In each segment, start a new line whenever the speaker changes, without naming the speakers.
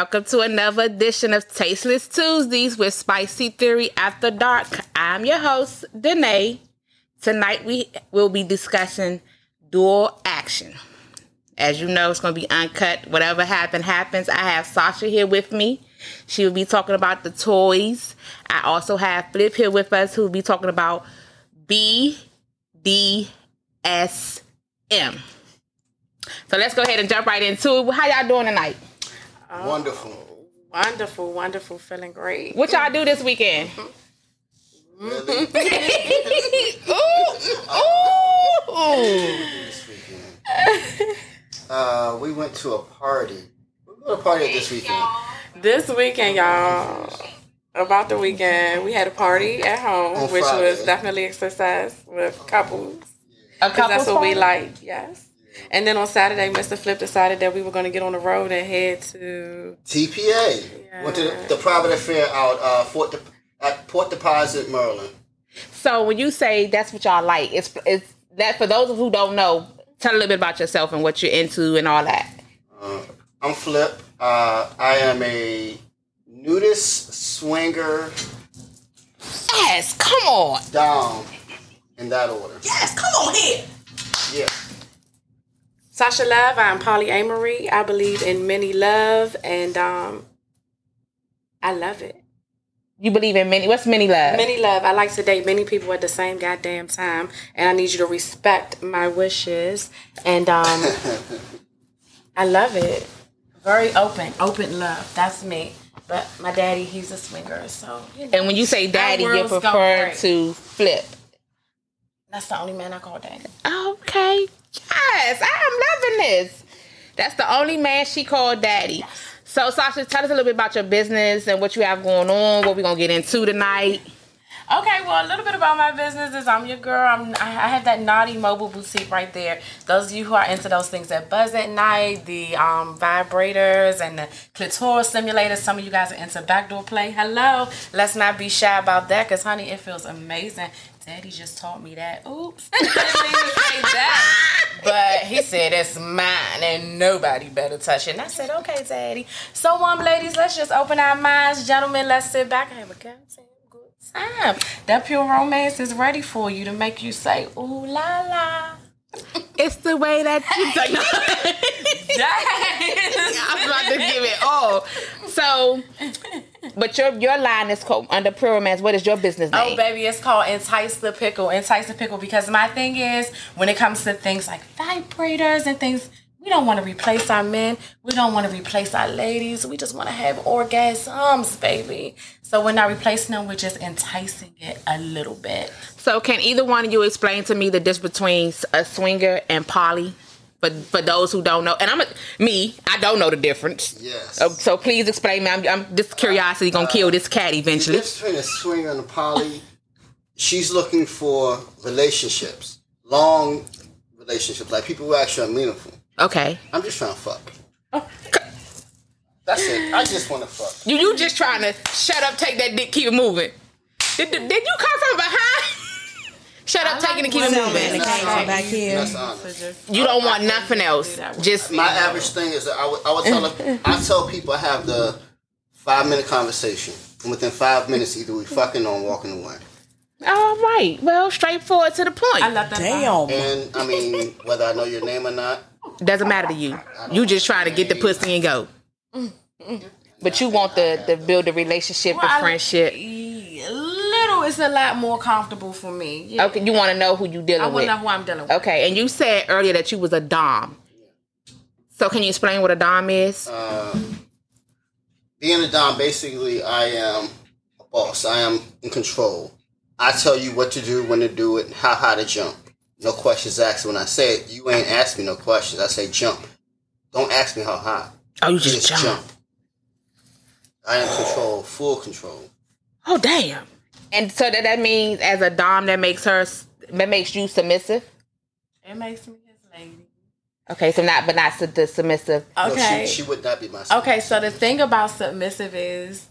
Welcome to another edition of Tasteless Tuesdays with Spicy Theory After Dark. I'm your host, Danae. Tonight we will be discussing dual action. As you know, it's going to be uncut. Whatever happened, happens. I have Sasha here with me. She will be talking about the toys. I also have Flip here with us who will be talking about BDSM. So let's go ahead and jump right into it. How y'all doing tonight?
Wonderful.
Wonderful, wonderful, feeling great.
What y'all do this weekend? Ooh, ooh.
this weekend. Uh, we went to a party. We went to a party this weekend.
This weekend, y'all, about the weekend, we had a party at home,
On
which
Friday.
was definitely a success with couples.
A
'Cause
couple
that's what we like, yes. And then on Saturday, Mr. Flip decided that we were going to get on the road and head to.
TPA. Went to the, the private affair out uh, Fort De- at Port Deposit, Maryland.
So when you say that's what y'all like, it's it's that for those of who don't know, tell a little bit about yourself and what you're into and all that.
Uh, I'm Flip. Uh, I am a nudist swinger
Yes, come on.
down in that order.
Yes, come on here.
Yeah.
Sasha Love, I'm polyamory. I believe in many love, and um, I love it.
You believe in many? What's many love?
Many love. I like to date many people at the same goddamn time, and I need you to respect my wishes. And um, I love it. Very open, open love. That's me. But my daddy, he's a swinger, so you know,
and when you say daddy, you
worlds go
prefer to flip.
that's the only man I call daddy.
Okay. Yes, I am loving this. That's the only man she called daddy. So Sasha, tell us a little bit about your business and what you have going on. What we're gonna get into tonight.
Okay, well, a little bit about my business is I'm your girl. I'm, I have that naughty mobile boutique right there. Those of you who are into those things that buzz at night, the um, vibrators and the clitoral simulators. Some of you guys are into backdoor play. Hello, let's not be shy about that, cause honey, it feels amazing. Daddy just taught me that. Oops, didn't mean to say that. But he said it's mine and nobody better touch it. And I said, okay, Daddy. So, um, ladies, let's just open our minds, gentlemen. Let's sit back and have a good time. That pure romance is ready for you to make you say, ooh la la.
It's the way that you I'm about to give it all. So, but your your line is called under Pure Romance. What is your business oh, name?
Oh, baby, it's called Entice the Pickle. Entice the Pickle because my thing is when it comes to things like vibrators and things, we don't want to replace our men. We don't want to replace our ladies. We just want to have orgasms, baby. So we're not replacing them. We're just enticing it a little bit.
So, can either one of you explain to me the difference between a swinger and poly? But for those who don't know, and I'm a, me, I don't know the difference.
Yes.
Oh, So please explain me. I'm, I'm this curiosity gonna kill this cat
The
eventually.
difference between a swinger and a poly, she's looking for relationships, long relationships, like people who actually are meaningful.
Okay.
I'm just trying to fuck. Oh. That's it. I just want to fuck.
You you just trying to shut up, take that dick, keep it moving. Did, did, did you come from behind? Shut up, take it, and keep it moving.
man that came from back here.
You don't want nothing else. Just
My average thing is that I would, I would tell them, I tell people I have the five minute conversation, and within five minutes, either we fucking or I'm walking away.
all right. Well, straightforward to the point.
I love that.
Damn.
And I mean, whether I know your name or not,
Doesn't matter to you. You just trying to get the pussy and go. Mm, mm, mm. But you want the the build a relationship,
Well,
the friendship.
A little, it's a lot more comfortable for me. Yeah.
Okay, you want to know who you
I
dealing with.
I want
with.
to know who I'm dealing with.
Okay, and you said earlier that you was a dom. So can you explain what a dom is?
uh, being a dom, basically, I am a boss. I am in control. I tell you what to do, when to do it, how high to jump. No questions asked. When I say it, you ain't ask me no questions. I say jump. Don't ask me how high.
oh, you
Just
just jump.
jump. I am control, full control.
Oh, damn. And so that that means as a dom that makes her that makes you submissive.
It makes me his lady.
Okay, so not but not su- the submissive.
No,
Okay.
she, she would not be my
okay, so the thing about submissive is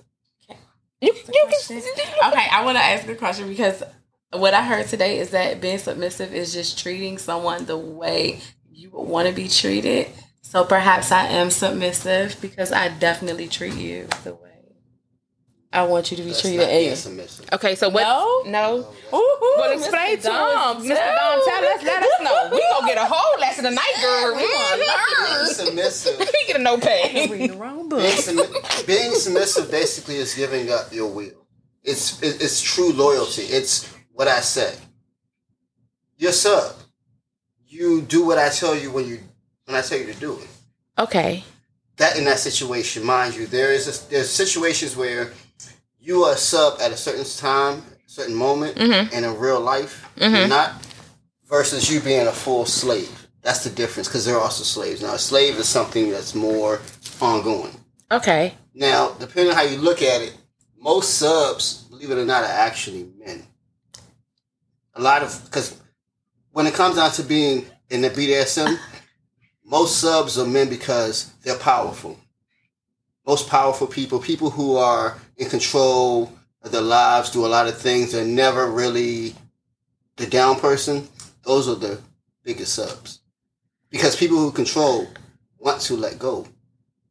You, you can,
okay, I want to ask a question because what I heard today is that being submissive is just treating someone the way you would want to be treated. So perhaps I am submissive because I definitely treat you the way I want you to be
That's
treated.
not being
And-
submissive.
Okay, so what?
No?
no.
Ooh,
Well, explain
Mr.
to
Dom,
us, Mr. Dom. Tell us, let us know. We gonna get a whole lesson tonight, girl. We wanna learn.
submissive.
We get a no pay.
Read the wrong book.
being, submi- being submissive basically is giving up your will. It's it- it's true loyalty. It's what I say. You're sub. You do what I tell you when you when I tell you to do it.
Okay.
That in that situation, mind you, there is a, there's situations where you are a sub at a certain time, certain moment, and in real life, you're mm-hmm. not. Versus you being a full slave. That's the difference because they're also slaves. Now, a slave is something that's more ongoing.
Okay.
Now, depending on how you look at it, most subs, believe it or not, are actually men. A lot of because when it comes down to being in the BDSM, most subs are men because they're powerful. Most powerful people, people who are in control of their lives, do a lot of things, they're never really the down person. Those are the biggest subs. Because people who control want to let go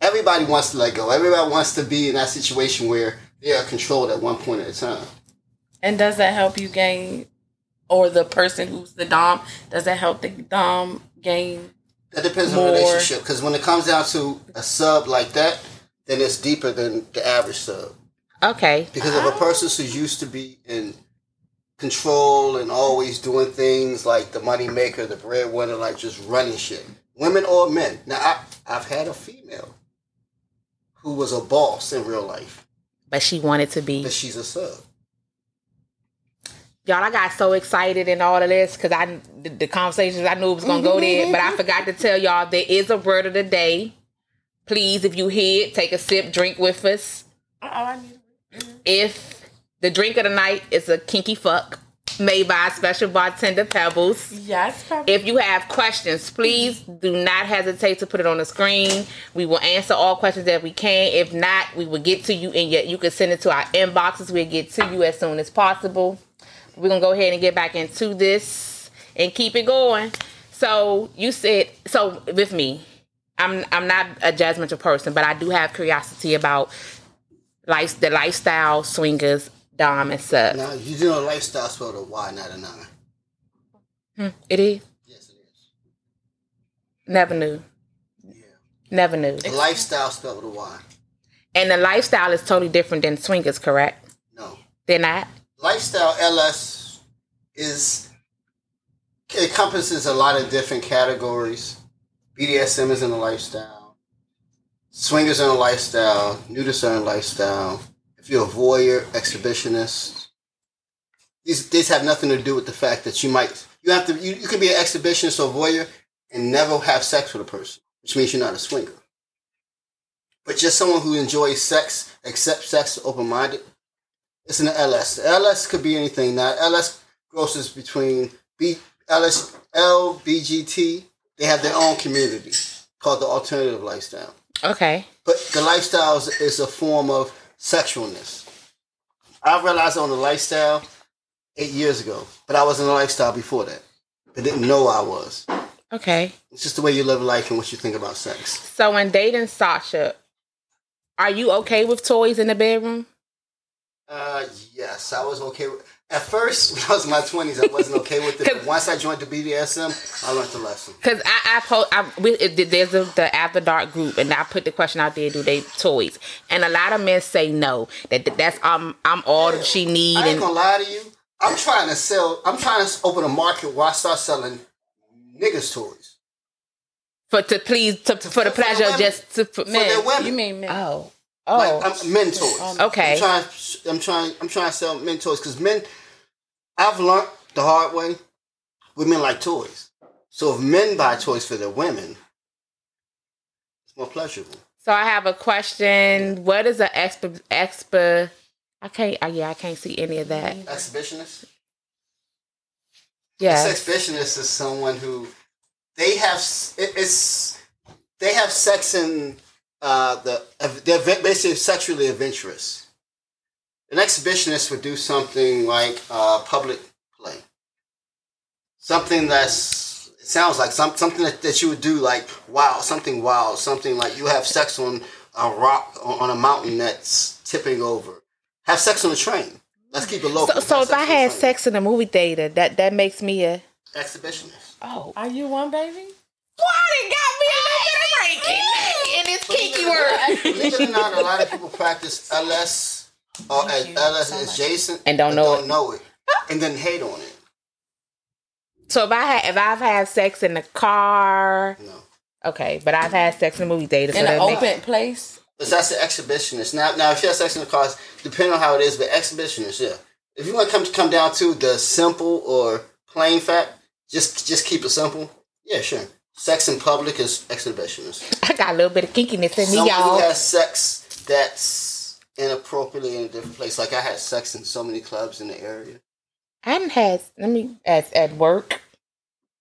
everybody wants to let go. Everybody wants to be in that situation where they are controlled at one point at a time.
And does that help you gain, or the person who's the dom, does that help the dom gain?
That depends on the relationship. Because when it comes down to a sub like that, then it's deeper than the average sub.
Okay.
Because if a person who used to be in control and always doing things like the money maker, the breadwinner, like just running shit, women or men. Now, I, I've had a female who was a boss in real life,
But she wanted to be.
but she's a sub.
Y'all, I got so excited in all of this because I the, the conversations I knew it was gonna go mm-hmm, there, but I mm-hmm. forgot to tell y'all there is a word of the day. Please, if you hear it, take a sip, drink with us.
Oh, I need. Mm-hmm.
If the drink of the night is a kinky fuck made by special bartender Pebbles.
Yes, probably.
If you have questions, please do not hesitate to put it on the screen. We will answer all questions that we can. If not, we will get to you and yet you can send it to our inboxes. We'll get to you as soon as possible. We're gonna go ahead and get back into this and keep it going. So you said so with me. I'm I'm not a judgmental person, but I do have curiosity about life the lifestyle swingers, dom and sub.
Now, you do know lifestyle spelled a Y, not a nine.
Hmm, it is.
Yes, it is.
Never knew.
Yeah.
Never knew.
Lifestyle spelled with a Y.
And the lifestyle is totally different than swingers, correct?
No.
They're not.
Lifestyle LS is encompasses a lot of different categories. BDSM is in a lifestyle. Swingers in a lifestyle. Nudists are in a lifestyle. If you're a voyeur, exhibitionist, these these have nothing to do with the fact that you might you have to you, you can be an exhibitionist or voyeur and never have sex with a person, which means you're not a swinger. But just someone who enjoys sex, accepts sex, open minded, it's an LS. The LS could be anything. Now, LS grosses between B, LS, L, BGT. They have their own community called the alternative lifestyle.
Okay.
But the lifestyle is, a form of sexualness. I realized on the lifestyle eight years ago, but I was in a lifestyle before that. I didn't know I was.
Okay.
It's just the way you live life and what you think about sex.
So when dating Sasha, are you okay with toys in the bedroom?
Uh, yes, I was okay with. At first, when I was in my twenties, I wasn't okay with it. But once I joined the BDSM, I learned the lesson.
Because I, I, po- I we, it, there's a, the After Dark group, and I put the question out there: Do they toys? And a lot of men say no. That that- that's um I'm all that she need,
I ain't
and
gonna lie to you. I'm trying to sell. I'm trying to open a market where I start selling niggas toys
for to please to, for the
for the
pleasure of just to for,
for their women.
You mean men?
oh
like
oh
I'm, men toys.
okay
I'm trying. I'm trying. I'm trying to sell mentors because men. I've learned the hard way. Women like toys. So if men buy toys for their women, it's more pleasurable.
So I have a question. What is an expo expo? I can't. Uh, yeah, I can't see any of that.
Exhibitionist.
Yeah.
A exhibitionist is someone who they have it- it's they have sex in uh, the they're basically sexually adventurous. An exhibitionist would do something like uh, public play, something that's sounds like some, something that, that you would do like wow something wild something like you have sex on a rock on on a mountain that's tipping over have sex on a train let's keep it local
So, so if I had sex in a movie theater, that that makes me a
exhibitionist
oh.
Are you one, baby?
What? It got me a little bit of ranking in this kinky word.
believe it or not a lot of people practice LS or
Thank
as LS
so much.
adjacent
And don't
but
know
don't
it.
know it and then hate on it
So if I had if I've had sex in the car,
no
okay, but I've had sex in a movie theater. So
In an
that makes-
open place.
But that's the exhibitionist. Now, now if you have sex in the cars, depending on how it is, but exhibitionist, yeah. If you want to come come down to the simple or plain fact, just just keep it simple. Yeah, sure. Sex in public is exhibitionist.
I got a little bit of kinkiness in me,
Someone who
y'all.
has sex that's inappropriately in a different place. Like I had sex in so many clubs in the area.
I had. Let me at at work.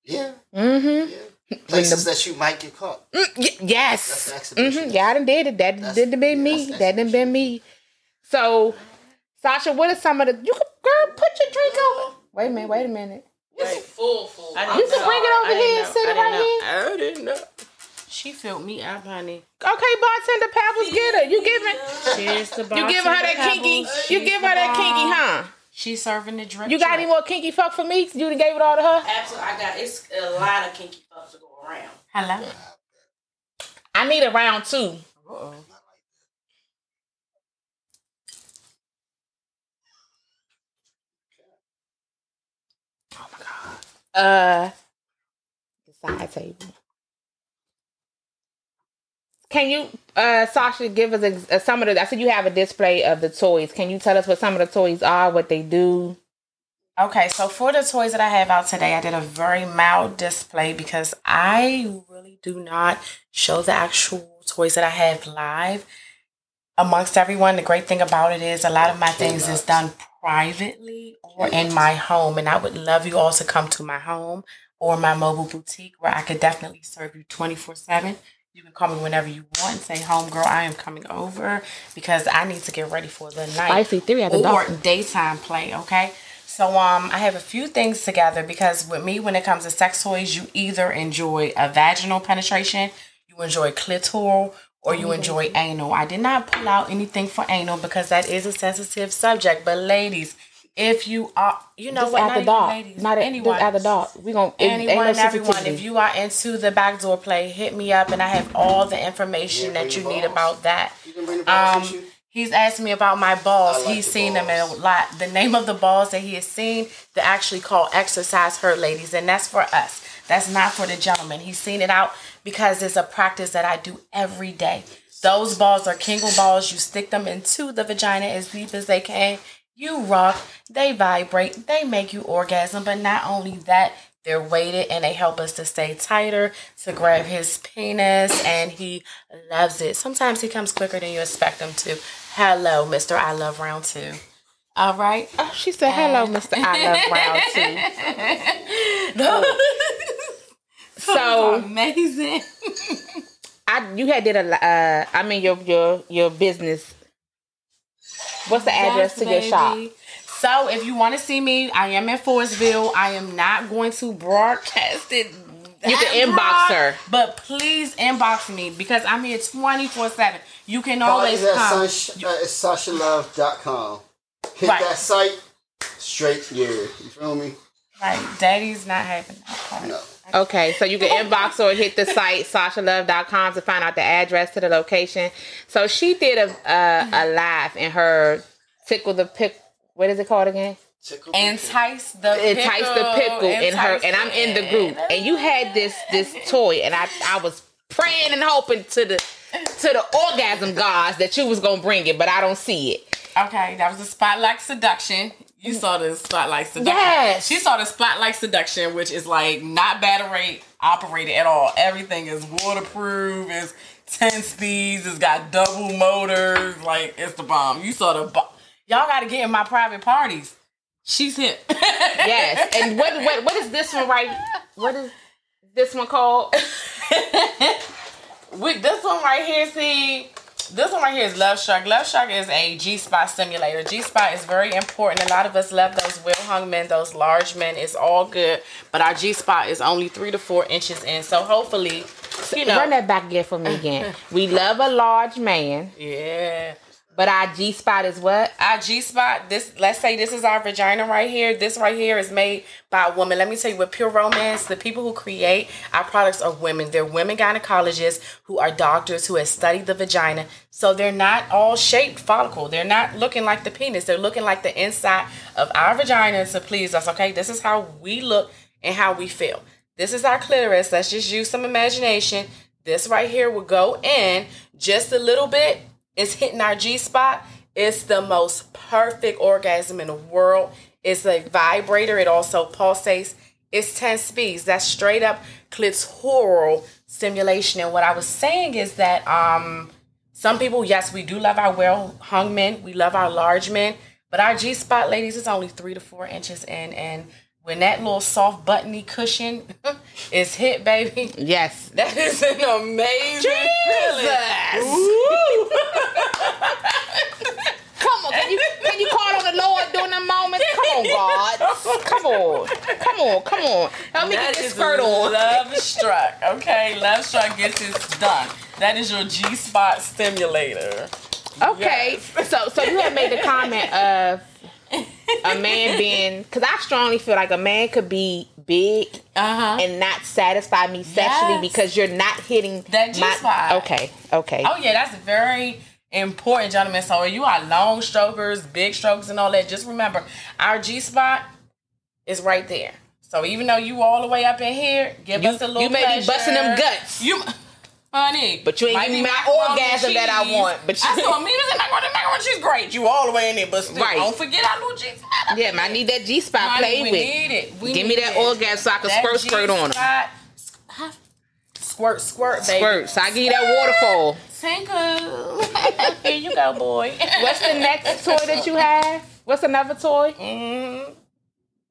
Yeah,
Mm-hmm.
yeah. Places that you might get caught.
Mm, y- yes.
That's.
Mm-hmm. Yeah, I done did it. That
That's-
didn't been
yeah,
me. That didn't been me. So, Sasha, what are some of the? You could, girl, put your drink over. Wait a minute. Wait a minute.
It's full, full. I
You can bring it over here and sit it right here.
I didn't know. She filled me up, honey.
Okay, bartender Pebbles, get her. You giving?
Cheers to
You giving her that kinky? You give her that kinky, huh?
She's serving the drink.
You got
drink.
any more kinky fuck for me? You done gave it all to her.
Absolutely, I got it's a lot of kinky fucks to go around.
Hello.
I need a round two.
Uh-oh.
Uh, the side table. Can you, uh, Sasha, give us ex- uh, some of the? I said you have a display of the toys. Can you tell us what some of the toys are, what they do?
Okay, so for the toys that I have out today, I did a very mild display because I really do not show the actual toys that I have live amongst everyone. The great thing about it is a lot of my things is done privately or in my home, and I would love you all to come to my home or my mobile boutique where I could definitely serve you 24 7. You can call me whenever you want and say, Home girl, I am coming over because I need to get ready for the night
Spicy Theory
After
Dark.
daytime play, okay? So um I have a few things together because with me when it comes to sex toys, you either enjoy a vaginal penetration, you enjoy clitoral, or you enjoy anal. I did not pull out anything for anal because that is a sensitive subject. But ladies, if you are you know
Just
what,
at
not
the
even ladies,
Not at,
anyone.
just at the dark. We gonna it- ain't no
Anyone everyone, if you are into the backdoor play, hit me up and I have all the information
Yeah,
that you need about that.
You can bring the
Um, he's asked me about my balls.
Like
he's
the
seen them
balls.
a lot. The name of the balls that he has seen, they actually call exercise hurt ladies, and that's for us. That's not for the gentleman. He's seen it out because it's a practice that I do every day. Those balls are Kegel balls. You stick them into the vagina as deep as they can. You rock. They vibrate. They make you orgasm. But not only that, they're weighted and they help us to stay tighter, to grab his penis, and he loves it. Sometimes he comes quicker than you expect him to. Hello, Mr. I Love Round Two. All right.
Oh, she said, "Hello, Mister. I love round two. Oh. So
amazing.
I you had did a uh I mean your your your business. What's the address
Yes,
to your shop?
So if you want to see me, I am in Forestville. I am not going to broadcast it.
You
that
can inbox
broad,
her.
But please inbox me because I'm here 24 7. You can always
is at
come.
Sunsh- uh, it's SashaLove.com. Hit
Right.
that site, straight yeah. You feel me?
Like, daddy's not having that part.
No.
Okay, so you can inbox or hit the site sashalove.com to find out the address to the location. So she did a a, a live in her tickle the pick. What is it called again?
Tickle
Entice the
entice the pickle in her and I'm in the group and you had this this toy and I I was praying and hoping to the to the orgasm gods that you was gonna bring it but I don't see it.
Okay, that was a spotlight seduction. You saw the spotlight seduction.
Yes.
She saw the spotlight seduction, which is like not battery operated at all. Everything is waterproof. It's ten speeds. It's got double motors. Like it's the bomb. You saw the bomb. Y'all got to get in my private parties. She's hit.
Yes. And what what what is this one right? What is this one called?
With this one right here, see, This one right here is Love Struck. Love Struck is a G spot stimulator. G spot is very important. A lot of us love those well hung men, those large men. It's all good, but our G spot is only three to four inches in. So hopefully, you know,
Run that back again for me again. we love a large man,
yeah.
But our G spot is what?
Our G spot, this let's say this is our vagina right here. This right here is made by a woman. Let me tell you, with Pure Romance, the people who create our products are women. They're women gynecologists who are doctors who have studied the vagina. So they're not all shaped follicle. They're not looking like the penis. They're looking like the inside of our vagina to please us. Okay, this is how we look and how we feel. This is our clitoris. Let's just use some imagination. This right here will go in just a little bit. It's hitting our G spot. It's the most perfect orgasm in the world. It's a vibrator. It also pulsates. It's 10 speeds. That's straight up clitoral stimulation. And what I was saying is that um some people, yes, we do love our well hung men. We love our large men. But our G spot, ladies, is only three to four inches in. And when that little soft buttony cushion is hit, baby,
Yes.
that is an amazing feeling.
Come on, can you can you call on the Lord during the moment? Come on, God. Come on. Come on, come on. Help me get this
is
skirt on.
Love struck. Okay, love struck gets this done. That is your G spot stimulator.
Okay. So so you had made the comment of a man being because I strongly feel like a man could be big
Uh huh.
and not satisfy me sexually
Yes.
because you're not hitting
That G-spot.
Okay, okay.
Oh yeah, that's very important, gentlemen. So if you are long strokers, big strokes, and all that, just remember our G spot is right there. So even though you all the way up in here, give
You-
us a little.
you may be busting them guts.
You, honey,
But you ain't
might
giving me my orgasm that I want, but you-
I saw me was in macaroni, macaroni and cheese. Great, you all the way in there, but still,
Right.
don't forget our little G spot.
yeah, man, I need that G spot
Honey,
played
we
with.
need it. We
Give me that
it.
orgasm so I can
That
squirt squirt on them.
Squirt, squirt, baby.
Squirt. So I give you that waterfall.
Tinkle. Here you go, boy.
What's the next toy that you have? What's another toy?
Mhm.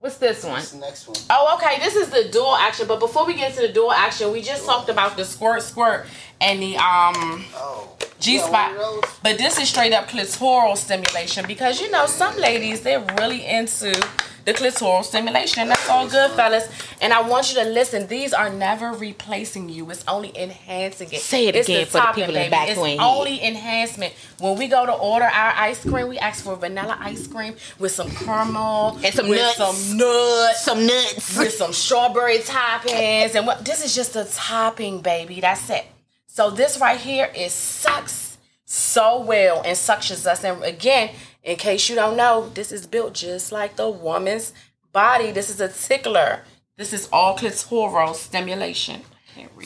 What's this one?
What's the next one?
Oh, okay. This is the dual action. But before we get into the dual action, we just talked about the squirt, squirt, and the um
Oh.
G spot.
one?
But this is straight up clitoral stimulation because you know some ladies they're really into the clitoral stimulation. And that's all good, fellas. And I want you to listen. These are never replacing you. It's only enhancing it.
Say it
It's
again for the
topping,
people in the
baby.
back
It's
who ain't
only enhancement. When we go to order our ice cream, we ask for vanilla ice cream with some caramel
And some
with
nuts.
some nuts
Some nuts.
with some strawberry toppings and what this is just a topping baby that's it so this right here is sucks so well and suctions us and again in case you don't know this is built just like the woman's body this is a tickler this is all clitoral stimulation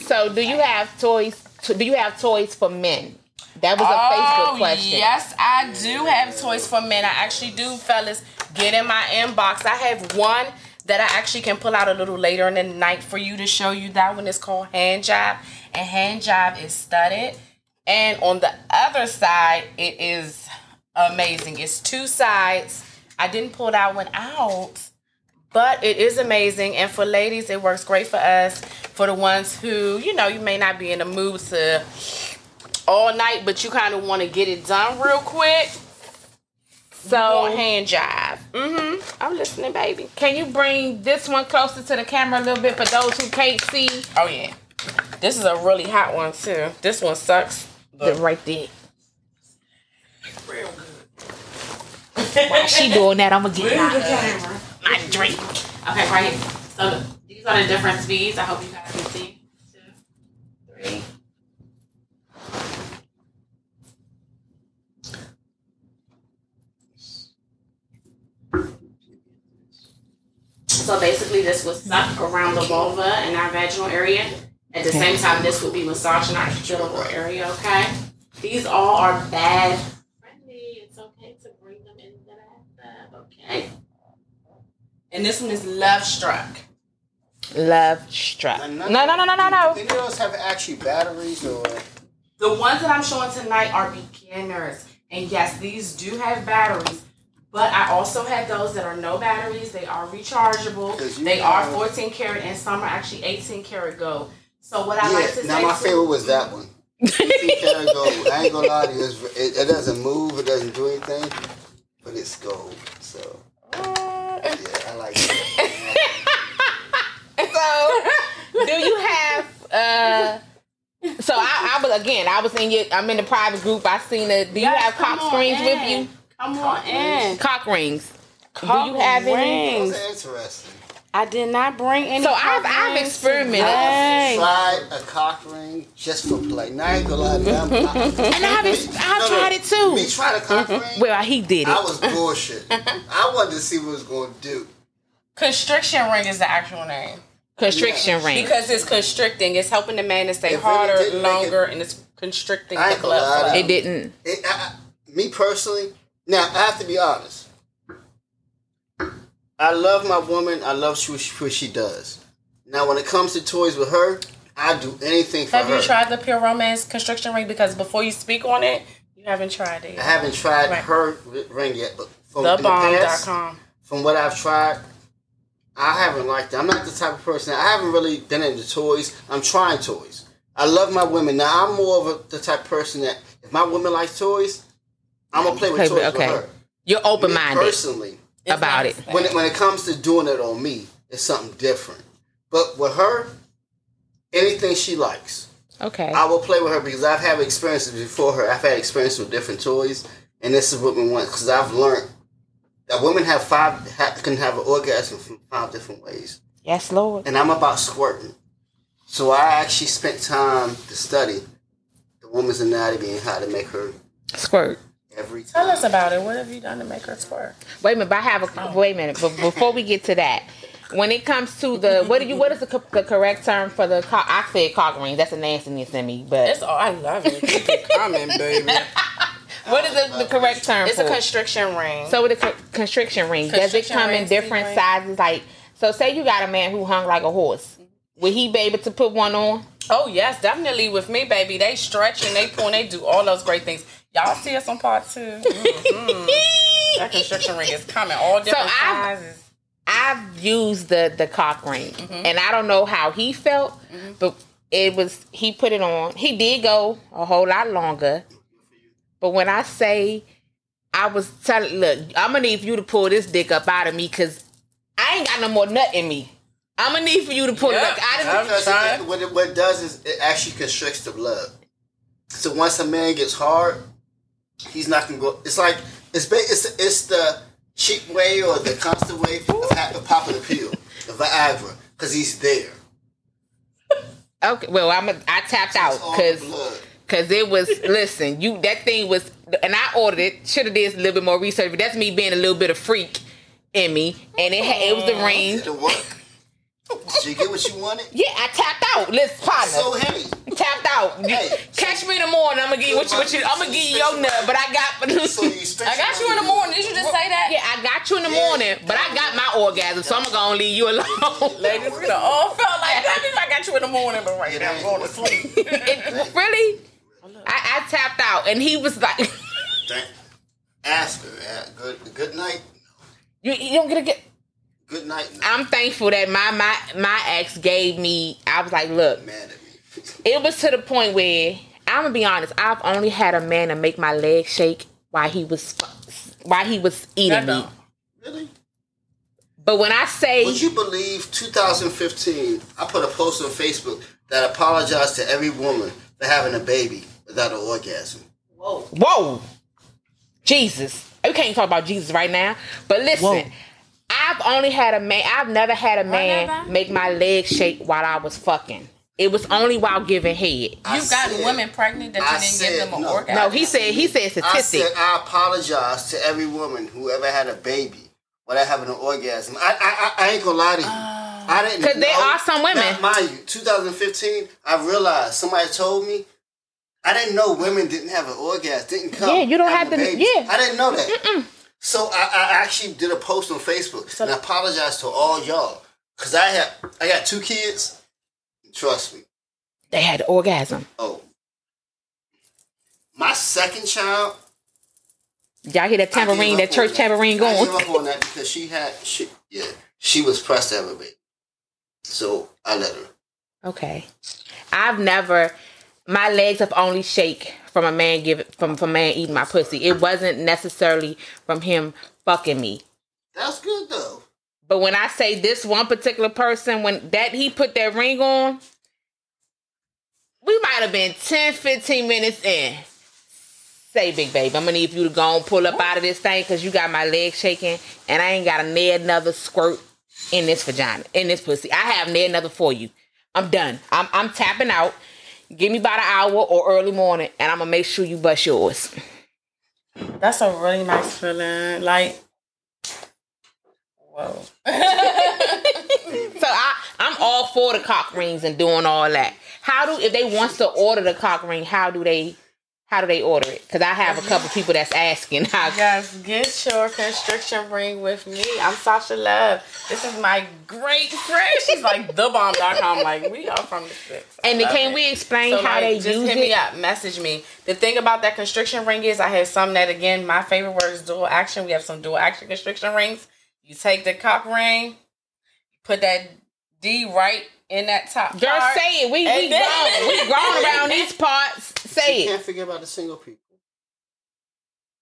So do you have toys? Do you have toys for men? That was a oh, Facebook question.
Oh, Yes, I do have toys for men. I actually do, fellas. Get in my inbox. I have one that I actually can pull out a little later in the night for you to show you. That one is called Hand Job, and Hand Job is studded. And on the other side, it is amazing. It's two sides. I didn't pull that one out, but it is amazing. And for ladies, it works great for us. For the ones who, you know, you may not be in the mood to all night, but you kind of want to get it done real quick. So
So
hand job. Mm-hmm. I'm listening, baby.
can you bring this one closer to the camera a little bit for those who can't see?
Oh yeah. This is a really hot one too. This one sucks.
The right there. While she doing that, I'm gonna get my, my drink.
Okay, right here. So these are the different speeds. I hope you guys can see. Two, three. So basically, this would suck around the vulva and our vaginal area. At the same time, this would be massaging our genital area. Okay. These all are bad friendly. It's okay to bring them in the bathtub. Okay. And this one is love struck.
Love struck. No, no, no, no, no, no.
Any of those have actually batteries or?
The ones that I'm showing tonight are beginners. And yes, these do have batteries. But I also have those that are no batteries. They are rechargeable.
you
They are 14 karat and some are actually 18 karat gold. So what I
Yeah.
like to
Now
say
my
to-
favorite was that one. feet that are gold. I ain't gonna lie to you. It's, it, it doesn't move. It doesn't do anything, but it's gold. So yeah, I like it.
So, do you have? uh So I, I was again. I was in your. I'm in the private group. I seen it. Do you
Yes,
have
cop
cock
on
screens with you?
Come on in.
Cock rings.
Cock
do you have any?
rings.
That's interesting.
I did not bring any.
So I've
cock
I've
rings
experimented.
today.
Tried a cock ring just for play. Now I ain't gonna lie to you. I'm, I,
And I've I've tried it too.
Me tried a cock mm-hmm. ring.
Well, he did it.
I was bullshit. I wanted to see what it was gonna do.
Constriction ring is the actual name
Constriction ring.
because it's constricting. It's helping the man to stay
If
harder,
didn't make
longer, and it's constricting
I
the
ain't gonna
blood.
It didn't.
It, I, I- me personally, now I have to be honest. I love my woman. I love what she, does. Now, when it comes to toys with her, I do anything for her.
Have
her.
you tried the Pure Romance construction ring? Because before you speak on it, you haven't tried it.
I haven't tried
Right.
her ring yet, but from in the past,
Thebomb.com.
from what I've tried, I haven't liked it. I'm not the type of person. I haven't really been into toys. I'm trying toys. I love my women. Now I'm more of a, the type of person that if my woman likes toys, I'm gonna play with
Play
toys
with- okay.
with her.
You're open minded
personally,
It's
about it.
when it, when it comes to doing it on me, it's something different. But with her, anything she likes,
Okay.
I will play with her because I've had experiences before her. I've had experience with different toys, and this is what we want because I've learned that women have five ha, can have an orgasm from five different ways,
Yes, Lord.
and I'm about squirting. So I actually spent time to study the woman's anatomy and how to make her
Squirt.
Every time.
Tell us about it. What have you done to make her squirt?
Wait a minute, but I have a oh. wait a minute. But before we get to that, when it comes to the what do you what is the, co- the correct term for the cock? I said cock ring. That's a nastiness in me. But
It's all I love it. Keep it coming, baby.
what is the, the correct term?
It's
for
a constriction ring.
So with a co- constriction ring, does it
Constriction
come in
ring,
different
ring.
sizes? Like, so say you got a man who hung like a horse. Would he be able to put one on?
Oh yes, definitely with me, baby. They stretch and they pull and they do all those great things. Y'all see us on part 2 Mhm. That constriction ring is coming, all different
I've-
sizes.
I've used the the cock ring,
Mm-hmm.
and I don't know how he felt, but it was he put it on. He did go a whole lot longer, but when I say I was telling, look, I'm gonna need you to pull this dick up out of me because I ain't got no more nut in me. I'm gonna need for you to pull
Yep.
it up out of me.
Because it, what, it, what it does is it actually constricts the blood. So once a man gets hard, he's not gonna go. It's like it's it's it's the cheap way or the constant way of, ha- of popping the pill, the Viagra, because he's there.
Okay, well I'm a, I tapped out because. Cause it was listen, you that thing was and I ordered it, should have did a little bit more research, but that's me being a little bit of freak in me. And it had, it was the ring.
Did it work? Did you get what you wanted?
Yeah, I tapped out. Let's partner.
So heavy.
tapped out.
Hey,
Catch me in the morning. I'm gonna give you what you, what you I'm gonna give you your nut, but I got
So you
I got you in the morning. Did you just say that?
Yeah, I got you in the
Yeah.
morning, but I got my orgasm, so I'm gonna leave you alone.
Ladies, we done all felt like that. I got you in the morning, but right
It
now I'm going to
working.
sleep.
It- really? I, I tapped out, and he was like,
Ask her. uh, Good. Good night.
"You, you don't get a get."
Good night.
I'm thankful that my my my ex gave me. I was like, look,
Mad
it was to the point where I'm gonna be honest. I've only had a man to make my leg shake while he was while he was eating me.
Really?
But when I say
Would you believe 2015? I put a post on Facebook that apologized to every woman for having a baby without an orgasm.
Whoa.
Whoa, Jesus! We can't talk about Jesus right now. But listen,
Whoa.
I've only had a man. I've never had a oh, man
Whatever.
make my leg shake while I was fucking. It was only while giving head.
I
You've gotten
said-
women pregnant that
I
didn't
said
give them an
no.
orgasm.
No, he said he said
I
statistic.
said I apologize to every woman who ever had a baby without having an orgasm. I I, I, I ain't gonna lie to you. Oh. I didn't
'Cause there
know-
are some women.
Now, mind you, 2015, I realized somebody told me. I didn't know women didn't have an orgasm, didn't come.
Yeah, you don't
having
have to-
babies.
yeah.
I didn't know that. So I, I actually did a post on Facebook and I apologize to all y'all because I have I got two kids. Trust me.
they had orgasm.
Oh, my second child.
Y'all hear that tambourine, that church tambourine
I
going?
gave up on that because she had she yeah she was pressed to have a baby, so I let her.
Okay. I've never my legs have only shake from a man give from from a man eating my pussy. It wasn't necessarily from him fucking me.
That's good though.
But when I say this one particular person, when that he put that ring on, we might have been 10, 15 minutes in. Say, big babe, I'm gonna need you to go and pull up out of this thing because you got my legs shaking and I ain't got a near another squirt in this vagina, in this pussy. I have near another for you. I'm done. I'm, I'm tapping out. Give me about an hour or early morning and I'm gonna make sure you bust yours.
That's a really nice feeling. Like, whoa.
So I, I'm all for the cock rings and doing all that. How do if they wants to order the cock ring? How do they? How do they order it? Because I have a couple people that's asking. How,
Guys, get your constriction ring with me. I'm Sasha Love. This is my great friend. She's like thebomb.com. Like, we are from the six. I
and can
it.
we explain
So,
how
like,
they
just
use
hit me up, message me. The thing about that constriction ring is I have some that again, my favorite word is dual action. We have some dual action constriction rings. You take the cock ring, put that D right in that top
Girl,
part.
say it. We we
then-
grown. We grown around these parts. Say
you
it.
can't forget about the single people.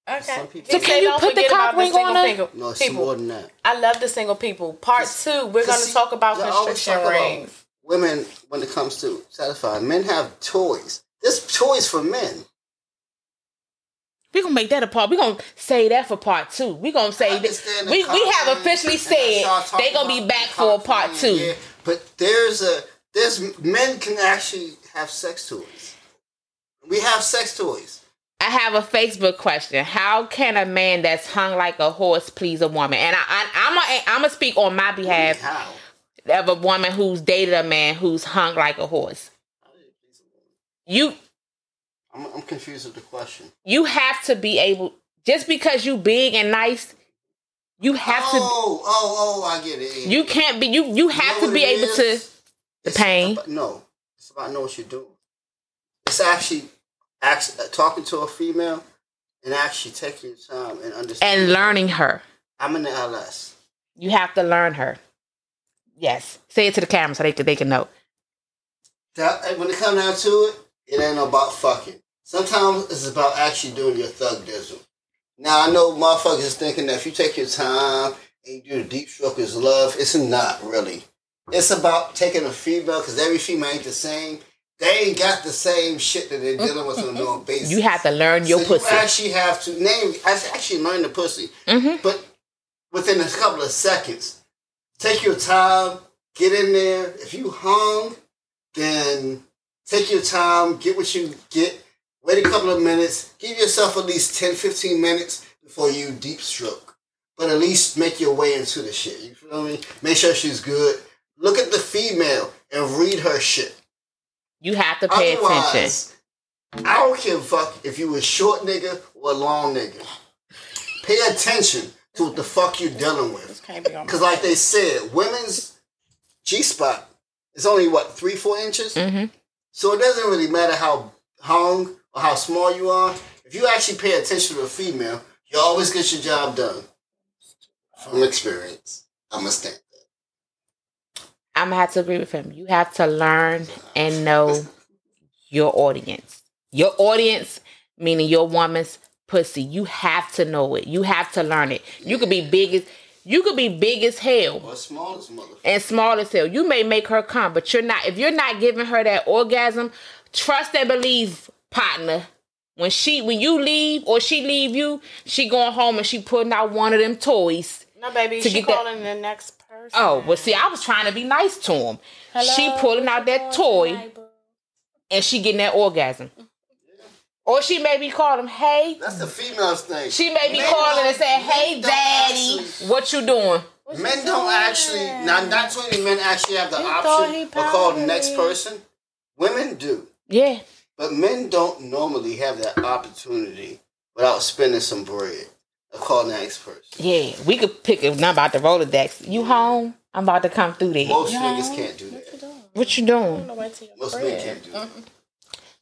Okay.
Some people-
So
So
can you
don't
put the
forget
cock
about the
ring
single
on her?
people.
No, it's
people.
more than that.
I love the single people. Part two, we're going to talk about
they always
constriction
talk about
rings.
Women, when it comes to satisfying, men have toys. There's toys for men.
We're gonna make that a part. We're gonna say that for part two. We're gonna say that.
understand the
We we have officially
and I start
said they're gonna be back for part two.
yeah. But there's a there's men can actually have sex toys. We have sex toys.
I have a Facebook question. How can a man that's hung like a horse please a woman? And I, I I'm a, I'm gonna speak on my behalf
How?
of a woman who's dated a man who's hung like a horse. You
I'm, I'm confused with the question.
you have to be able just because you big and nice, you have to
oh, oh, oh! I get it.
you can't be you you have
know
to be able to the
It's
pain.
about- no, it's about knowing what you're doing. It's actually, actually uh, talking to a female and actually taking your time and understanding.
and learning her.
I'm in the LS.
You have to learn her. Yes. Say it to the camera so they can they can know.
That, when it comes down to it, it ain't about fucking. Sometimes it's about actually doing your thug dizzle. Now I know motherfuckers thinking that if you take your time and you do the deep stroke is love, it's not really. It's about taking a female because every female ain't the same. They ain't got the same shit that they're dealing with on a normal basis.
You have to learn your
so
pussy.
You actually have to name. I actually learn the pussy,
Mhm.
but within a couple of seconds, take your time, get in there. If you hung, then take your time, get what you get. Wait a couple of minutes. Give yourself at least 10, 15 minutes before you deep stroke. But at least make your way into the shit. You feel me? Make sure she's good. Look at the female and read her shit.
You have to pay attention.
I don't give a fuck if you a short nigga or a long nigga. Pay attention to what the fuck you're dealing with.
Can't be on my-
Because, like they said, women's G spot is only what three, four inches.
hmm
So it doesn't really matter how hung or how small you are. If you actually pay attention to a female, you always get your job done. From experience, I'm a stand.
I'm gonna have to agree with him. You have to learn and know your audience. Your audience, meaning your woman's pussy. You have to know it. You have to learn it. You could be big as you could be big as hell
Or smallest motherfucker.
and small as hell. You may make her come, but you're not. If you're not giving her that orgasm, trust and believe, partner. When she, when you leave or she leave you, she going home and she putting out one of them toys.
No, baby,
to
she
get that-
calling the next person.
Oh, well, see, I was trying to be nice to him. she pulling out that toy
tonight,
and she getting that orgasm. Or she may be calling him, hey.
That's the female's thing.
She may be
Men
calling and
don't-
saying, hey, daddy,
actually-
what you doing?
Men don't actually, not, not too many men actually have the
You he
option of call the next person. Women do.
Yeah.
But men don't normally have that opportunity without spending some bread of calling the next person.
Yeah, we could pick a number out the Rolodex. You home? I'm about to come through there.
Most
Yeah.
niggas can't do
What you
that.
doing?
What you doing?
gonna wait till your
Most men can't do that.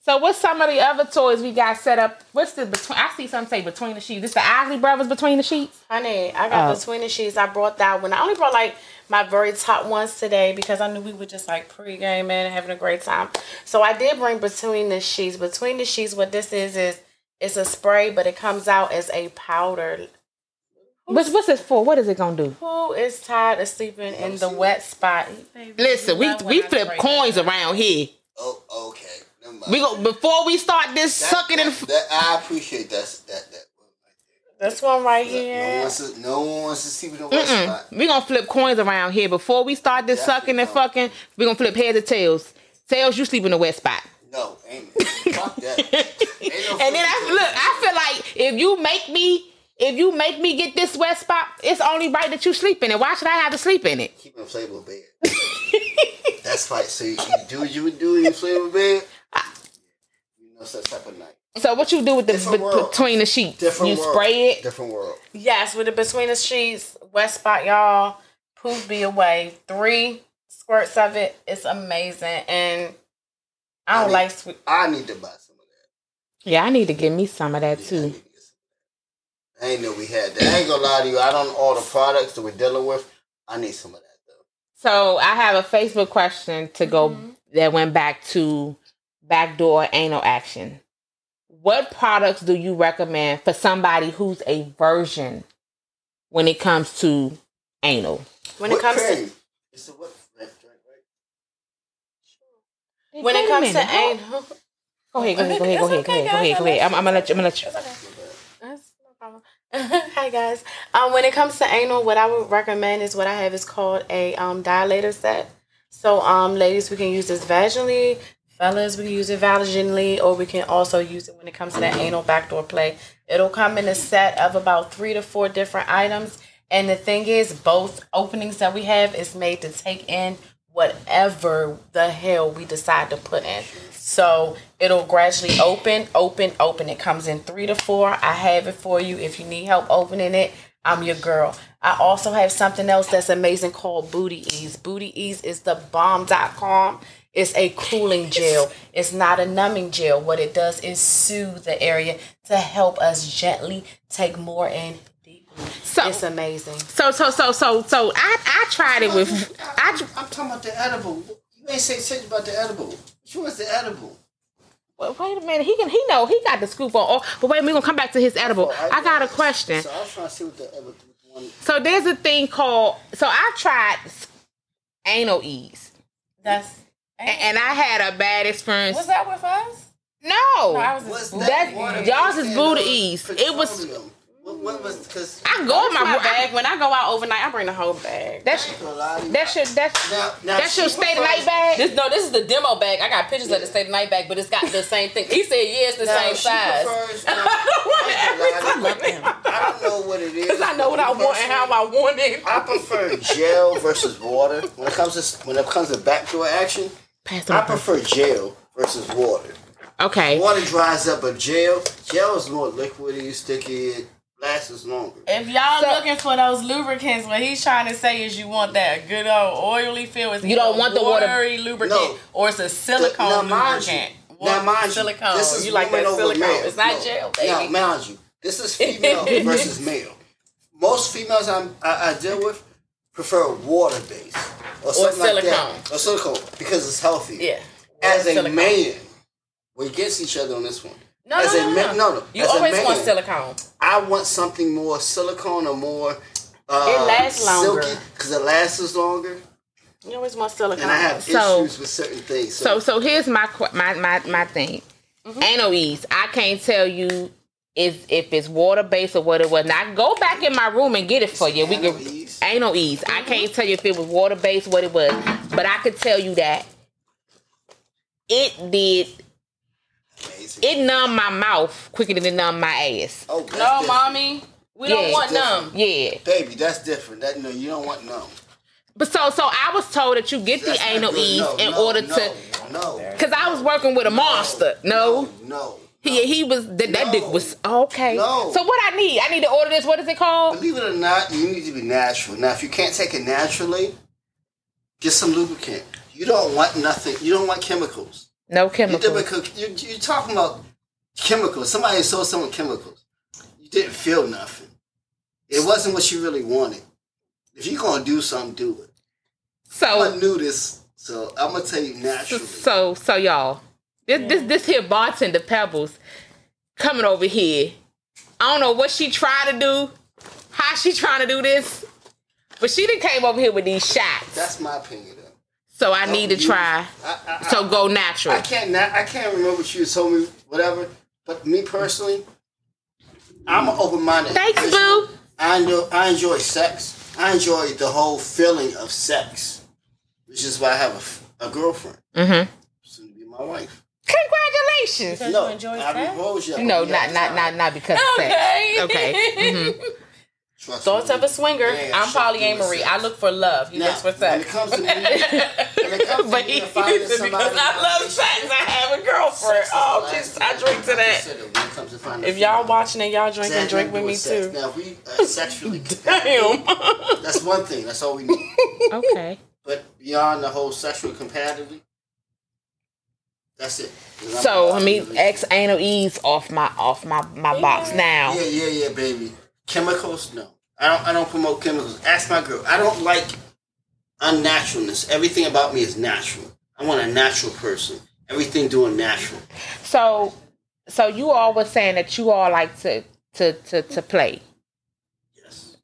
So what's some of the other toys we got set up? What's the between? I see some say between the sheets. This the Isley Brothers between the sheets.
Honey, I got
Oh.
between the sheets. I brought that one. I only brought like my very top ones today because I knew we were just like pre-gaming and having a great time. So I did bring between the sheets. Between the sheets, what this is is it's a spray, but it comes out as a powder.
What's what's this for? What is it gonna do?
Who is tired of sleeping in the wet spot?
Listen, we we flip coins around here.
Oh, okay. Never mind.
We go before we start this
That-
sucking and.
that, that- I appreciate that. That that.
This one right
No one
here.
wants to. No one wants to see me in the west spot.
We gonna flip coins around here before we start this
Definitely
sucking and fucking. we're gonna flip heads or tails. Tails, you sleep in the wet spot.
No, ain't. Fuck that. Ain't no
And then I look, I feel like if you make me, if you make me get this wet spot, it's only right that you sleep in it. Why should I have to sleep in it?
keep in a Playboy bed. That's right. So you, you do what you would do in your Playboy bed. You know such type of night.
So what you do with the
Different
be-
world.
between the sheets?
Different
you
world.
spray it.
Different world.
Yes, with the between the sheets, wet spot, y'all. Poof be away. Three squirts of it. It's amazing. And I don't
I
like
need-
sweet.
I need to buy some of that.
Yeah, I need to give me some of that
Yeah,
too.
need to get some of that. I ain't know we had that. I ain't gonna lie to you. I don't know all the products that we're dealing with. I need some of that though.
So I have a Facebook question to go
Mm-hmm.
that went back to backdoor anal action. What products do you recommend for somebody who's a virgin when it comes to anal?
When it
Whipped
comes to.
It's a whip drink, right?
when it comes to anal,
Go ahead, go ahead, go ahead, go ahead, go ahead, go ahead, go ahead. I'm, I'm gonna let you. I'm gonna let you.
That's no problem. Hi guys. Um, when it comes to anal, what I would recommend is what I have is called a um, dilator set. So, um, ladies, we can use this vaginally. Fellas, we can use it vaginally, or we can also use it when it comes to that anal backdoor play. It'll come in a set of about three to four different items. And the thing is, both openings that we have is made to take in whatever the hell we decide to put in. So it'll gradually open, open, open. It comes in three to four. I have it for you. If you need help opening it, I'm your girl. I also have something else that's amazing called Booty Ease. Booty Ease is the bomb.com. It's a cooling gel. It's not a numbing gel. What it does is soothe the area to help us gently take more in deeply.
So-
it's amazing.
So so so so so I I tried it with I. tr-
I'm talking about the edible. You ain't say shit about the edible. Which one's the edible?
Well, wait a minute. He can. He know. He got the scoop on. Oh, but wait, we gonna come back to his edible.
Oh,
I got a question.
So I was trying to see what the what the one.
So there's a thing called. So I tried anal ease,
That's
A- and I had a bad experience.
was that with us?
No,
No, I was
What's
That- y'all's
those
is booty
those
ease. It was-
What, what was because
I go in my,
my
room.
bag. When I go out overnight, I bring the whole bag.
That's that's your that's
Now- now
that's your
she
stay the night bag.
This no, this is the demo bag. I got pictures of the state night bag, but it's got the same thing. He said, yeah, it's the
now,
same
she
size.
prefers- now,
I love him.
I don't know what it is.
Cause I know what I want and how I want it.
I prefer gel versus water. When it comes to when it comes to backdoor action,
Pass
I prefer gel versus water.
Okay.
Water dries up, but gel gel is more liquidy, sticky, it lasts longer.
If y'all
So-
looking for those lubricants, what he's trying to say is you want that good old oily feel. It's
You don't want the water-
watery lubricant
No.
or it's a silicone
now, mind
lubricant.
you, now mind
silicone.
you, this is
you like that
over
silicone?
male.
It's not
No.
gel,
Now, mind you, this is female versus male. Most females I'm, I, I deal with prefer water based or something like that, or silicone because it's healthy.
yeah.
As a
Silicone.
man, we're against each other on this one.
No,
As
no,
a
no,
man,
no.
no, no.
You
As
always
man,
want silicone.
I want something more silicone or more. Uh,
It lasts longer.
because it lasts longer,
You always want silicone.
and I have
So-
issues with certain things.
So so here's my my my my thing.
Mm-hmm.
Anal ease. I can't tell you if if it's water based or what it was. Now go back in my room and get it for you. We
Anal
can
ease?
anal ease. I
Mm-hmm.
can't tell you if it was water based what it was, but I could tell you that it did.
Amazing.
It numbed my mouth quicker than it numbed my ass.
oh,
no,
different.
mommy. We
Yeah.
don't want numb.
Yeah.
baby. That's different. That no, you don't want numb.
But so so I was told that you get the
That's not
anal
good.
ease
No,
in
no,
order
no,
to
no.
because I was working with a monster. No.
no.
He he was that, that
No.
dick was okay.
No.
So what I need? I need to order this. What is it called?
Believe it or not, you need to be natural. Now, if you can't take it naturally, get some lubricant. You don't want nothing. You don't want chemicals.
No
You
chemicals.
you you talking about chemicals. Somebody saw someone chemicals. You didn't feel nothing. It wasn't what you really wanted. If you're gonna do something, do it.
So I
knew this, so I'm gonna tell you naturally.
so so y'all. This this this here bartender Pebbles coming over here. I don't know what she trying to do, how she trying to do this, but she done came over here with these shots.
That's my opinion. Though.
So I need to
you-
try.
I, I,
So go natural.
I can't na- I can't remember what you told me, whatever. But me personally, I'm an open minded.
Thanks, boo.
I enjoy I enjoy sex. I enjoy the whole feeling of sex, which is why I have a girlfriend,
Mm-hmm.
soon to be my wife.
Congratulations.
Because
No,
you enjoy
I
sex?
You
no, not not not not because of sex.
Okay.
Okay. hmm
Trust
Thoughts
me.
of a swinger.
Yeah,
I'm
shit, doing
polyamory. I look for love. He
Now,
looks for
when it comes to me, when it comes
But
to me
he-
and finding
because I love sex. I have a girlfriend. Oh, just I drink to that.
when it comes to
If y'all
female.
watching and y'all drinking,
Sex
drink
ain't
with me
sex.
too.
Now, we uh, sexually,
Damn.
that's one thing. That's all we need.
Okay.
But beyond the whole sexual compatibility, that's it.
So I
I'm
mean,
really-
X anal ease off my off my my box now.
Yeah, yeah, yeah, baby. Chemicals? No, I don't. I don't promote chemicals. Ask my girl. I don't like unnaturalness. Everything about me is natural. I want a natural person. Everything doing natural.
So so you all were saying that you all like to to to to play.
Yes.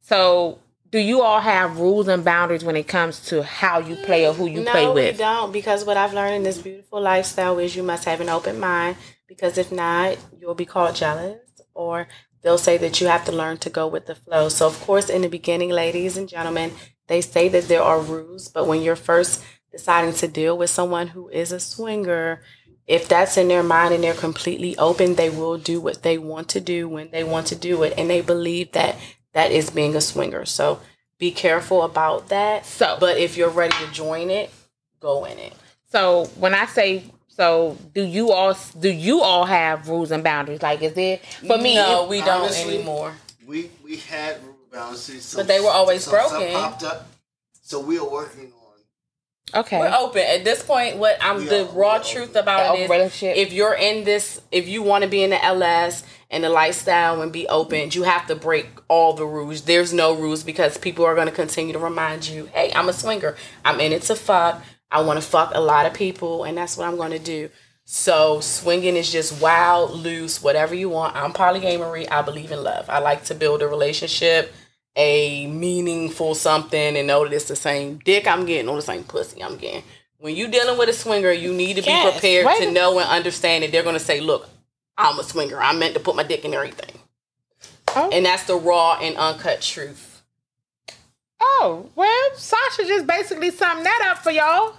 So do you all have rules and boundaries when it comes to how you play or who you
no,
play
we
with?
don't. Because what I've learned in this beautiful lifestyle is you must have an open mind. Because if not, you'll be called jealous, or they'll say that you have to learn to go with the flow. So, of course, in the beginning, ladies and gentlemen, they say that there are rules, but when you're first deciding to deal with someone who is a swinger, if that's in their mind and they're completely open, they will do what they want to do when they want to do it, and they believe that that is being a swinger. So be careful about that.
So-
but if you're ready to join it, go in it.
So when I say so, do you all do you all have rules and boundaries? Like, is it for me?
no,
it-
we don't
honestly,
anymore.
We we had rule balances, some-
But they were always
some- some
broken.
popped up. So we are working on.
Okay.
We're open at this point. What I'm
We
the raw
we
truth about
The
it
relationship.
is, if you're in this, if you want to be in the LS and the lifestyle and be open, you have to break all the rules. There's no rules because people are going to continue to remind you, "Hey, I'm a swinger. I'm in it to fuck. I want to fuck a lot of people, and that's what I'm going to do." So swinging is just wild, loose, whatever you want. I'm polyamory. I believe in love. I like to build a relationship, a meaningful something, and know that it's the same dick I'm getting or the same pussy I'm getting. When you dealing with a swinger, you need to be
Yes,
prepared to know and understand that they're gonna say, "Look, I'm a swinger. I meant to put my dick in everything,"
Oh.
and that's the raw and uncut truth.
Oh, well, Sasha just basically summed that up for y'all.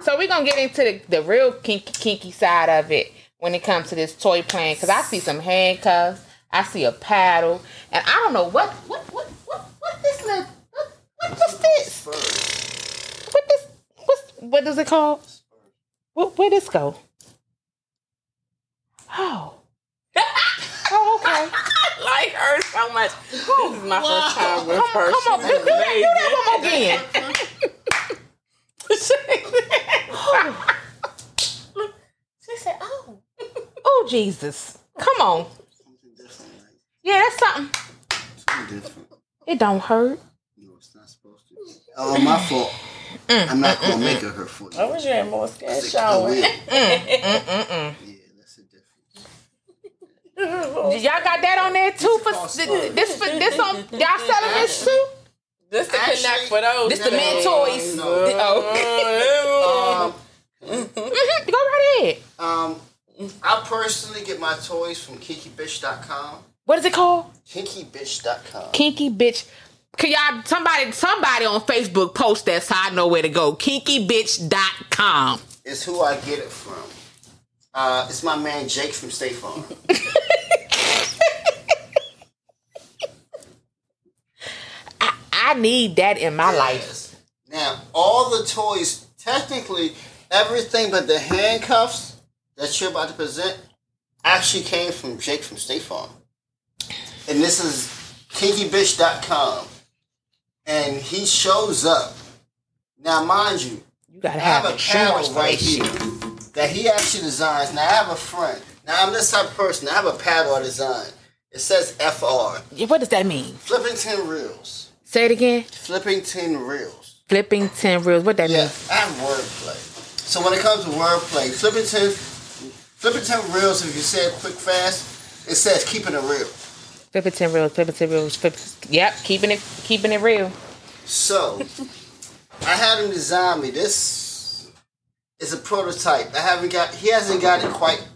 So we're gonna get into the, the real kinky kinky side of it when it comes to this toy plane. Cause I see some handcuffs, I see a paddle, and I don't know what what what what what this little what, what what's this? What this what's what is it called? What where this go? Oh. oh, okay.
I like her so much. This is my first time with
Come,
her.
come on, do, do that, do that one more again.
she said, "Oh."
Oh Jesus. Come on.
Something different, right?
Yeah, that's something.
Something different.
It don't hurt.
No, it's not supposed to. Oh, my fault.
Mm, mm
I'm not mm, gonna mm. make it hurt for you.
I wish you had more skin
I will.
showing.
Yeah, that's a difference.
Y'all got that on there too for
This is
this, this for this on y'all selling this too?
This to
Actually,
connect for those.
This the men toys.
no.
Oh.
Um,
Go right ahead.
um, I personally get my toys from KinkyBitch.com.
What is it called?
KinkyBitch.com.
Kinky bitch. Can y'all somebody somebody on Facebook post that so I know where to go? Kinkybitch.com.
It's who I get it from. Uh, it's my man Jake from State Farm.
I need that in my life.
Now, all the toys, technically, everything but the handcuffs that you're about to present actually came from Jake from State Farm. And this is kinkybitch.com. And he shows up. Now, mind you,
You gotta
I have
have
a paddle right here. that he actually designs. Now I have a friend. Now I'm this type of person. I have a paddle I design. It says FR,
Yeah, What does that mean?
Flippington Reels.
Say it again.
Flipping 10 Reels.
Flipping ten reels. What that
Yeah,
mean?
I have wordplay. So when it comes to wordplay, Flippington, Flippington Reels, if you say it quick fast, it says keeping it real.
Flipping ten reels. Flipping ten reels. Flip. Yep. Keeping it. Keeping it real.
So, I had him design me. This is a prototype. I haven't got. He hasn't got it quite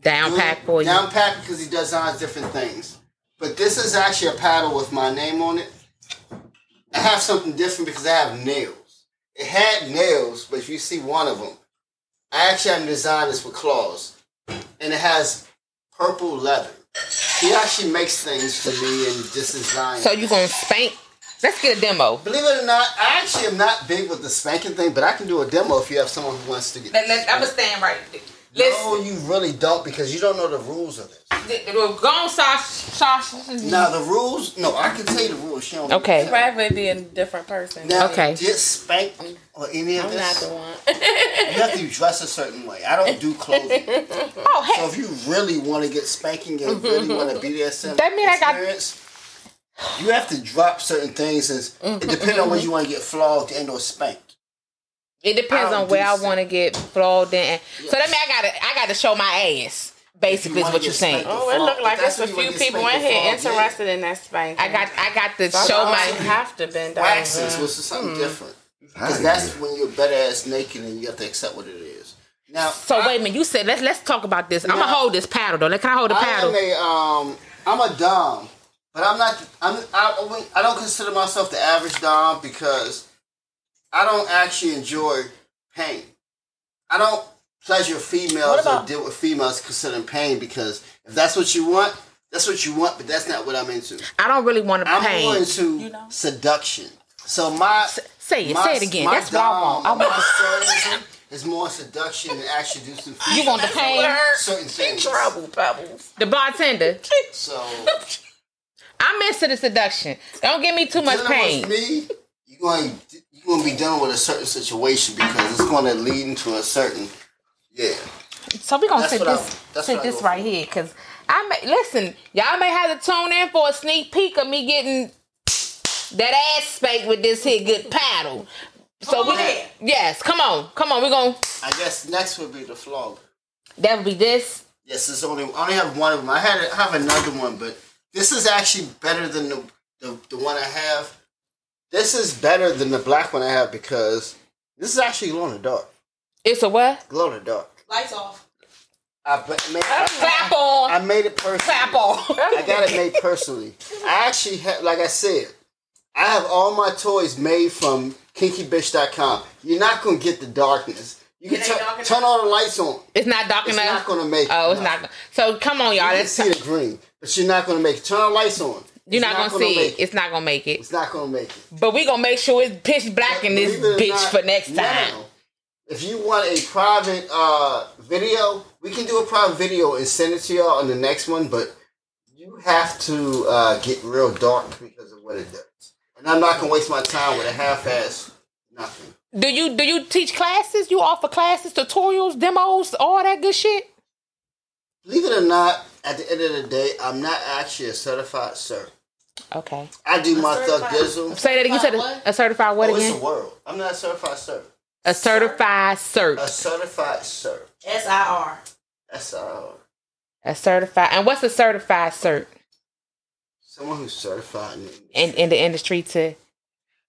Down
good-
pack for you.
Down pack because he designs different things. But this is actually a paddle with my name on it. I have something different because I have nails. It had nails, but if you see one of them, I actually haven't designed this with claws, and it has purple leather. He actually makes things for me and just designs.
So you gonna spank? Let's get a demo.
Believe it or not, I actually am not big with the spanking thing, but I can do a demo if you have someone who wants to get.
Let, let, I'm gonna stand right.
No, you really don't because you don't know the rules of this.
Listen, go on, Sasha. Sasha.
Now the rules, no, I can tell you the rules. She don't
Okay.
Probably be a different person.
Now,
Okay.
Just spank or any of
I'm not the one.
You have to dress a certain way. I don't do clothing.
Oh,
so if you really want to get spanking and really want to be there,
That mean I got-
experience, you have to drop certain things. And it depends on where you want to get flogged and or spanked.
It depends on where I want to get flogged in. So that mean I gotta I gotta show my ass. Basically, is what you're saying.
Oh, it looked like there's a few people in
spanked
here
before, yeah.
interested in that spanking.
I got I got to
So
show
I
my.
have to bend down.
Waxes, which is something
Hmm.
different. Because that's when you're better ass naked and you have to accept what it is. Now,
So
I-
wait a minute. You said let's let's talk about this. I'm gonna hold this paddle though. Like, Can I hold the
I
paddle?
am a um, I'm a dom, but I'm not. I'm I, I I don't consider myself the average dom because I don't actually enjoy pain. I don't pleasure females
about-
or deal with females considering pain because if that's what you want, that's what you want. But that's not what I'm into.
I don't really want to
I'm
pain.
more into
You know?
seduction. So my
say it,
my-
say it again.
my
That's what I want. I
dom,
want
my sadism is more seduction and actually do some
You want the pain?
certain things.
Trouble, pebbles.
the bartender.
So.
I'm into the seduction. Don't give me too much pain.
me, you're going you're going to be done with a certain situation because it's going to lead into a certain yeah.
So we're gonna
That's
sit this sit this right
for.
here because I may listen. Y'all may have to tune in for a sneak peek of me getting that ass spanked with this here good paddle. So we
ahead.
yes, come on, come on. we're gonna
I guess next would be the flog.
that would be this.
Yes, it's only I only have one of them. I had I have another one, but this is actually better than the, the the one I have. This is better than the black one I have because this is actually glow in the dark.
It's a what?
Glow in the dark.
Lights off.
I, ba- made, I,
Clap on.
I made it personally.
Clap on.
I got it made personally. I actually have, like I said, I have all my toys made from KinkyBitch.com. You're not gonna get the darkness. You can
It ain't
turn-
dark enough?
turn all the lights on.
It's not dark
It's
enough.
not gonna make.
Oh, it's
No.
not. So come on, y'all.
You can
Let's,
see the green, but you're not gonna make it. Turn the lights on.
You're
It's
not, gonna, see
make
it. It's not gonna make it.
It's not gonna make it.
But we gonna make sure it's pitch black in this
it
bitch
not,
for next time.
now, if you want a private uh, video, we can do a private video and send it to y'all on the next one. But you have to uh, get real dark because of what it does. And I'm not gonna waste my time with a half-ass nothing.
Do you do you teach classes? You offer classes, tutorials, demos, all that good shit?
Believe it or not, at the end of the day, I'm not actually a certified sir.
Okay.
I do my thug
certified-
dizzle.
Say that again. You said a, a certified what
Oh, it's
again?
a world. I'm not a certified sir.
A certified cert.
A certified sir.
S I R.
That's uh,
A certified. And what's a certified cert
someone who's certified. In
in, in the industry to?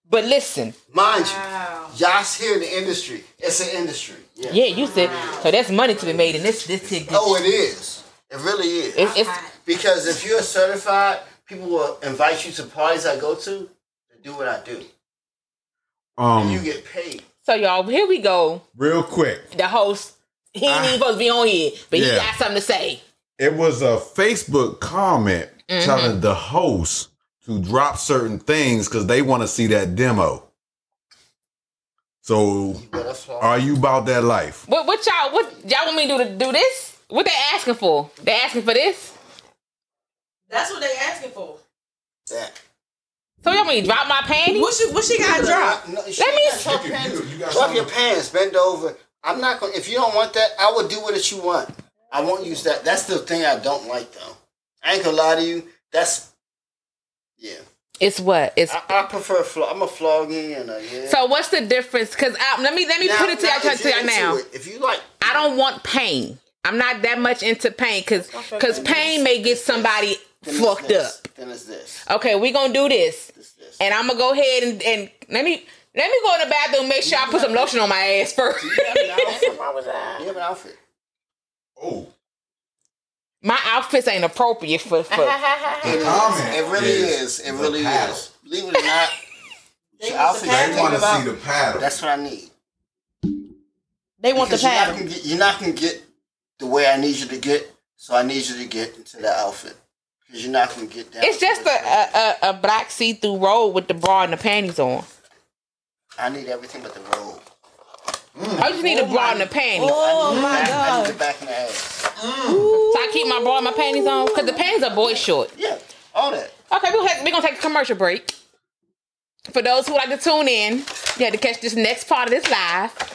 But listen,
Mind you,
Wow.
Y'all's here in the industry. It's an industry. Yeah.
yeah, you said so. That's money to be made in this this here. good
Oh, it is. It really is.
It's, it's
because if you're certified, people will invite you to parties I go to to do what I do. And you
Um,
get paid.
so y'all. Here we go.
real quick,
The host. He ain't even supposed to be on here, but he got something to say.
it was a Facebook comment
Mm-hmm.
telling the host to drop certain things because they want to see that demo. So,
You better fly.
are you about that life?
What what y'all what y'all want me to do to do this? What they asking for? They asking for this?
That's what they asking for.
that.
So y'all want me to drop my panties?
What she what she got to drop?
No,
Let me-
Drop, your pants,
You- you
drop your pants. Bend over. I'm not gonna. If you don't want that, I will do what you want. I won't use that. That's the thing I don't like, though. I ain't gonna lie to you. That's yeah.
It's what? It's
I, I prefer. Flo- I'm a flogging and a yeah.
so. What's the difference? Because let me let me
Now-
put it to you.
now,
I tell
if
to
you're
now.
it, if you like,
I don't want pain. I'm not that much into pain because because pain may get somebody
then
fucked
this,
up.
Then it's this.
Okay, we gonna do this,
This. This.
and I'm gonna go ahead and, and let me let me go in the bathroom. Make sure I put some lotion on my ass first.
you have an outfit.
What was that?
You have an outfit.
Oh,
my outfits ain't appropriate for for.
the
It
comment.
is. It really is. It really
paddle.
is. Believe it or not,
They
your
want
outfit
the
They want to see the paddle.
That's what I need.
They want the
Because you're not, gonna get, you're not gonna get the way I need you to get, so I need you to get into that outfit. Because you're not gonna get down.
It's just a, a, a, a black see through robe with the bra and the panties on.
I need everything but the robe.
I just need the bra and the panties.
Oh
I need
my
the back, I need
god.
the back and the ass. Mm.
So I keep my bra and my panties on because the panties are boy short.
Yeah, all that.
Okay, we're gonna, we're gonna take a commercial break. For those who like to tune in, you had to catch this next part of this live.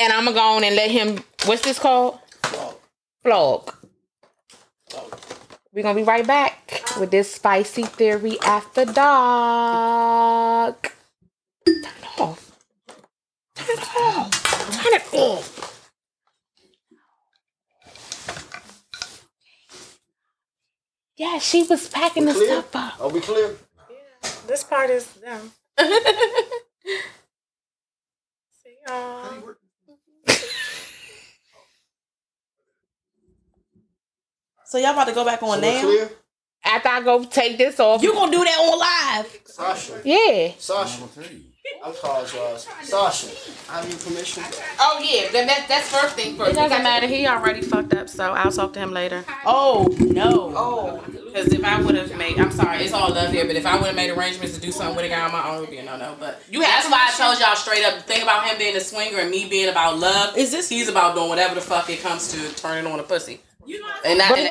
And I'm gonna go on and let him, what's this called?
Flog.
Vlog. We're gonna be right back with this spicy theory after dark. Turn it off. Turn it off. Turn it off. Yeah, she was packing the stuff up.
Are we clear?
Yeah, This part is them. See um, y'all. So y'all about to go back on
So
now?
clear?
After I go take this off.
You gonna do that on live?
Sasha.
yeah.
Sasha. I apologize. Sasha, I have your permission.
Oh yeah, then that, that's first thing first.
It doesn't matter. He already fucked up, so I'll talk to him later.
Oh no. Oh. Because if I would have made, I'm sorry, it's all love here, but if I would have made arrangements to do something with a guy on my own, it would be a no no. But
You
that's why I told y'all straight up. The thing about him being a swinger and me being about love
Is this-
He's about doing whatever the fuck it comes to turning on a pussy.
You know,
And, that,
But-
and,